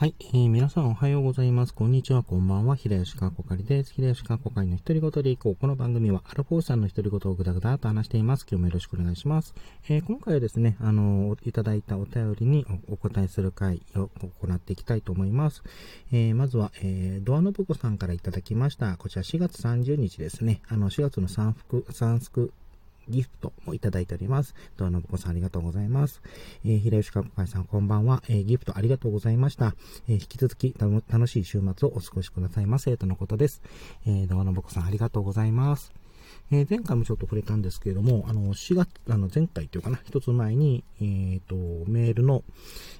はい、えー、皆さんおはようございます。こんにちは、こんばんは。平吉川こかりです。平吉川こかりの一人ごとでいこう。この番組はアルフォーさんの一人ごとをぐだぐだと話しています。今日もよろしくお願いします。えー、今回はですね、あのいただいたお便りにお答えする回を行っていきたいと思います。えー、まずは、えー、ドアノブコさんからいただきました。こちら4月30日ですね。あの、4月の三福、三福ギフトもいただいております。ドアノブコさんありがとうございます。えー、平吉かっこさんこんばんは。えー、ギフトありがとうございました。えー、引き続き楽しい週末をお過ごしくださいませ。とのことです。えー、ドアノブコさんありがとうございます。えー、前回もちょっと触れたんですけれども、あの、4月、あの、前回というかな、一つ前に、えっ、ー、と、メールの、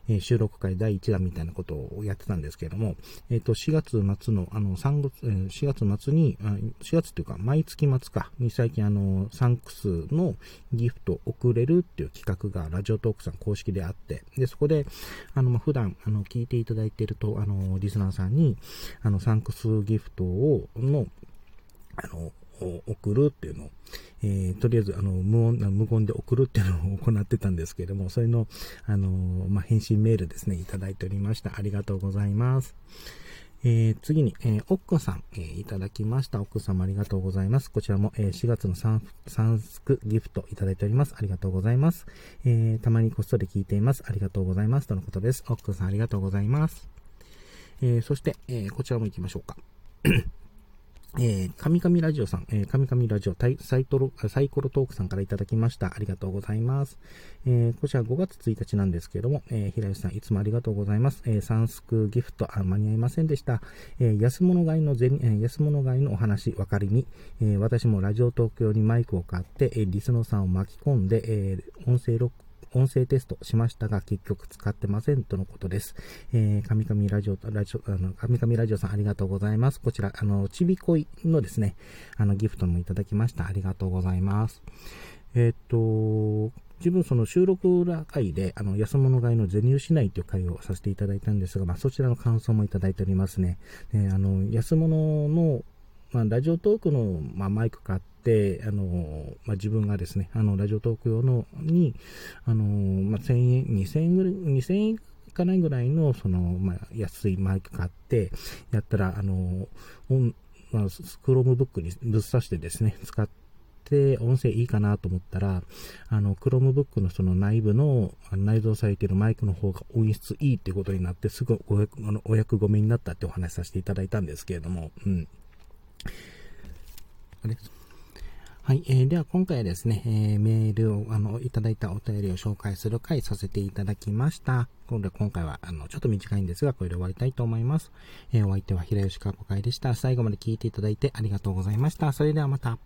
えー、収録会第1弾みたいなことをやってたんですけれども、えっ、と、4月末の、あの、3月、4月末に、4月というか、毎月末か、に最近あの、サンクスのギフト送れるっていう企画がラジオトークさん公式であって、で、そこで、あの、ま、普段、あの、聞いていただいていると、あの、リスナーさんに、あの、サンクスギフトを、の、あの、送るっていうのを、えー、とりあえず、あの、無音、無言で送るっていうのを行ってたんですけれども、それの、あの、まあ、返信メールですね、いただいておりました。ありがとうございます。えー、次に、えー、オックさん、えー、いただきました。オックさんもありがとうございます。こちらも、えー、4月のサンサンスクギフトいただいております。ありがとうございます。えー、たまにこっそり聞いています。ありがとうございます。とのことです。オックさんありがとうございます。えー、そして、えー、こちらも行きましょうか。えー、神々ラジオさん、えー、神々ラジオサイトロ、サイコロトークさんからいただきました。ありがとうございます。えー、こちら5月1日なんですけれども、えー、平吉さん、いつもありがとうございます。えー、サンスクギフト、あ、間に合いませんでした。えー、安物買いの銭、えー、安物買いのお話、わかりに、えー、私もラジオ東京にマイクを買って、えー、リスノさんを巻き込んで、えー、音声録音声テストしましたが、結局使ってませんとのことです。えー、神々ラジオと、ラジオ、あの、神々ラジオさんありがとうございます。こちら、あの、ちびこいのですね、あの、ギフトもいただきました。ありがとうございます。えっ、と、自分その収録裏会で、あの、安物買いの銭失いという会をさせていただいたんですが、まあ、そちらの感想もいただいておりますね。えあの、安物のまあ、ラジオトークの、まあ、マイク買って、あの、まあ、自分がですね、あの、ラジオトーク用のに、あの、まあ、1000円、2000円ぐらい、2000円いかないぐらいの、その、まあ、安いマイク買って、やったら、あの、まあ、クロームブックにぶっ刺してですね、使って、音声いいかなと思ったら、あの、クロームブックのその内部の内蔵されているマイクの方が音質いいっていうことになって、すぐお役あのお役ごめになったってお話しさせていただいたんですけれども、うん。かですはい、えー、では今回はですね、えー、メールを、あの、いただいたお便りを紹介する回させていただきました。今度今回は、あの、ちょっと短いんですが、これで終わりたいと思います。えー、お相手は平吉川子会でした。最後まで聞いていただいてありがとうございました。それではまた。